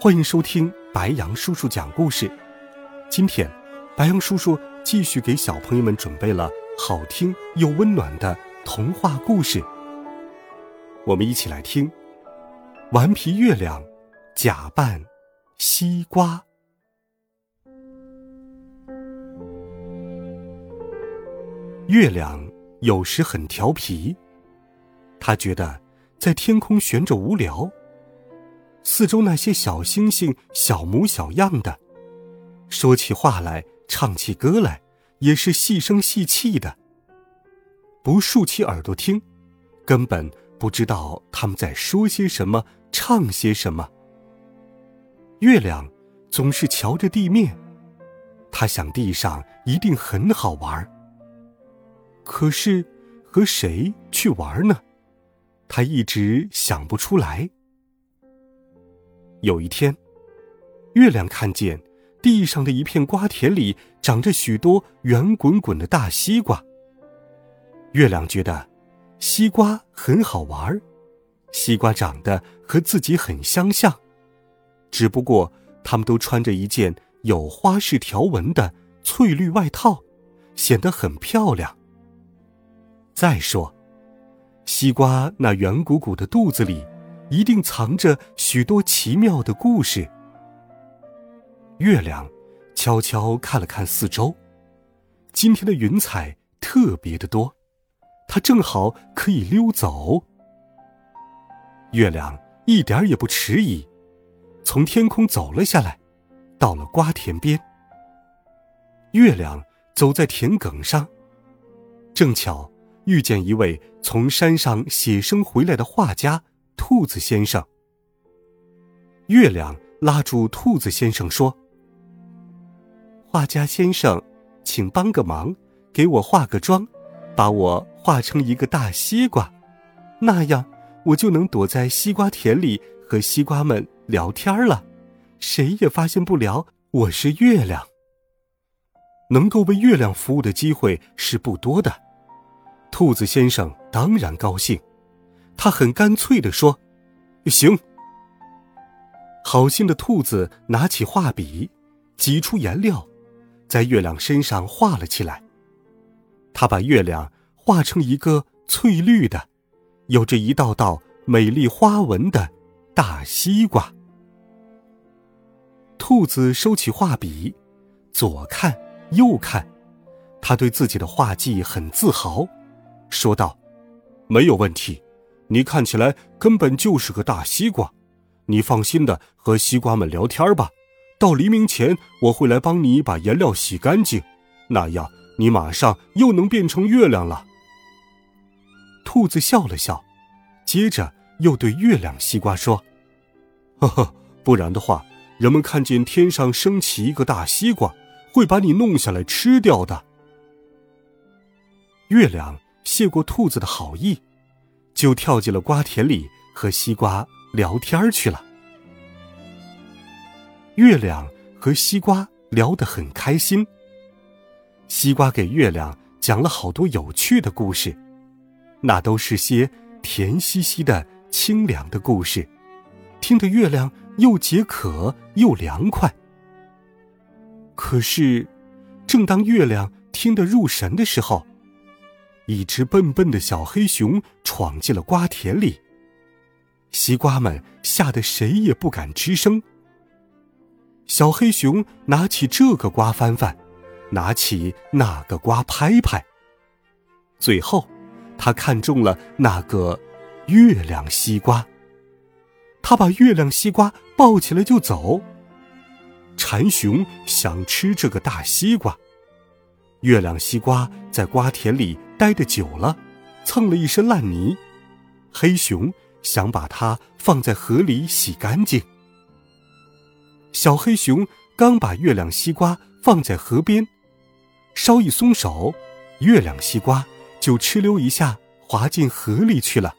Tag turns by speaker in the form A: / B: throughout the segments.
A: 欢迎收听白杨叔叔讲故事。今天，白杨叔叔继续给小朋友们准备了好听又温暖的童话故事。我们一起来听《顽皮月亮假扮西瓜》。月亮有时很调皮，他觉得在天空悬着无聊。四周那些小星星，小模小样的，说起话来，唱起歌来，也是细声细气的。不竖起耳朵听，根本不知道他们在说些什么，唱些什么。月亮总是瞧着地面，他想地上一定很好玩。可是，和谁去玩呢？他一直想不出来。有一天，月亮看见地上的一片瓜田里长着许多圆滚滚的大西瓜。月亮觉得西瓜很好玩儿，西瓜长得和自己很相像，只不过它们都穿着一件有花式条纹的翠绿外套，显得很漂亮。再说，西瓜那圆鼓鼓的肚子里。一定藏着许多奇妙的故事。月亮悄悄看了看四周，今天的云彩特别的多，它正好可以溜走。月亮一点也不迟疑，从天空走了下来，到了瓜田边。月亮走在田埂上，正巧遇见一位从山上写生回来的画家。兔子先生，月亮拉住兔子先生说：“画家先生，请帮个忙，给我化个妆，把我画成一个大西瓜，那样我就能躲在西瓜田里和西瓜们聊天了，谁也发现不了我是月亮。能够为月亮服务的机会是不多的，兔子先生当然高兴。”他很干脆地说：“行。”好心的兔子拿起画笔，挤出颜料，在月亮身上画了起来。他把月亮画成一个翠绿的、有着一道道美丽花纹的大西瓜。兔子收起画笔，左看右看，他对自己的画技很自豪，说道：“没有问题。”你看起来根本就是个大西瓜，你放心的和西瓜们聊天吧。到黎明前，我会来帮你把颜料洗干净，那样你马上又能变成月亮了。兔子笑了笑，接着又对月亮西瓜说：“呵呵，不然的话，人们看见天上升起一个大西瓜，会把你弄下来吃掉的。”月亮谢过兔子的好意。就跳进了瓜田里和西瓜聊天去了。月亮和西瓜聊得很开心。西瓜给月亮讲了好多有趣的故事，那都是些甜兮兮的清凉的故事，听得月亮又解渴又凉快。可是，正当月亮听得入神的时候，一只笨笨的小黑熊闯进了瓜田里，西瓜们吓得谁也不敢吱声。小黑熊拿起这个瓜翻翻，拿起那个瓜拍拍，最后，他看中了那个月亮西瓜。他把月亮西瓜抱起来就走。馋熊想吃这个大西瓜。月亮西瓜在瓜田里待得久了，蹭了一身烂泥。黑熊想把它放在河里洗干净。小黑熊刚把月亮西瓜放在河边，稍一松手，月亮西瓜就哧溜一下滑进河里去了。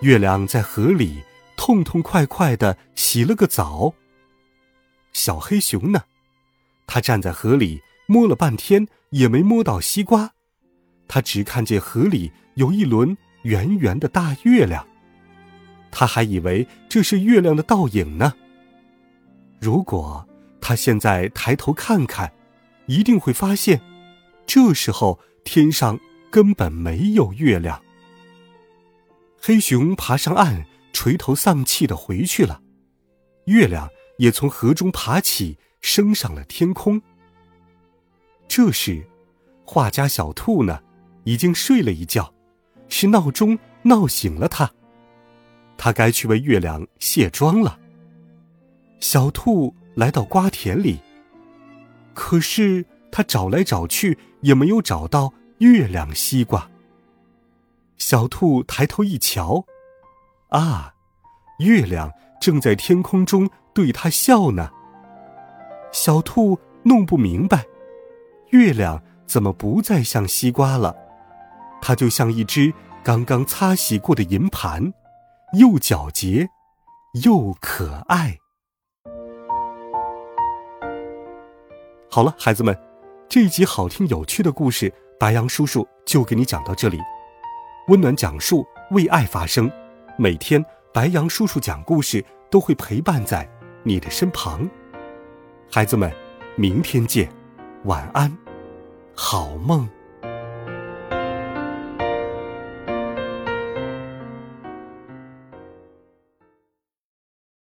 A: 月亮在河里痛痛快快的洗了个澡。小黑熊呢，它站在河里摸了半天也没摸到西瓜，他只看见河里有一轮圆圆的大月亮，他还以为这是月亮的倒影呢。如果他现在抬头看看，一定会发现，这时候天上根本没有月亮。黑熊爬上岸，垂头丧气的回去了。月亮也从河中爬起，升上了天空。这时，画家小兔呢，已经睡了一觉，是闹钟闹醒了他。他该去为月亮卸妆了。小兔来到瓜田里，可是他找来找去也没有找到月亮西瓜。小兔抬头一瞧，啊，月亮正在天空中对他笑呢。小兔弄不明白，月亮怎么不再像西瓜了？它就像一只刚刚擦洗过的银盘，又皎洁，又可爱。好了，孩子们，这一集好听有趣的故事，白杨叔叔就给你讲到这里。温暖讲述，为爱发声。每天，白杨叔叔讲故事都会陪伴在你的身旁。孩子们，明天见，晚安，好梦。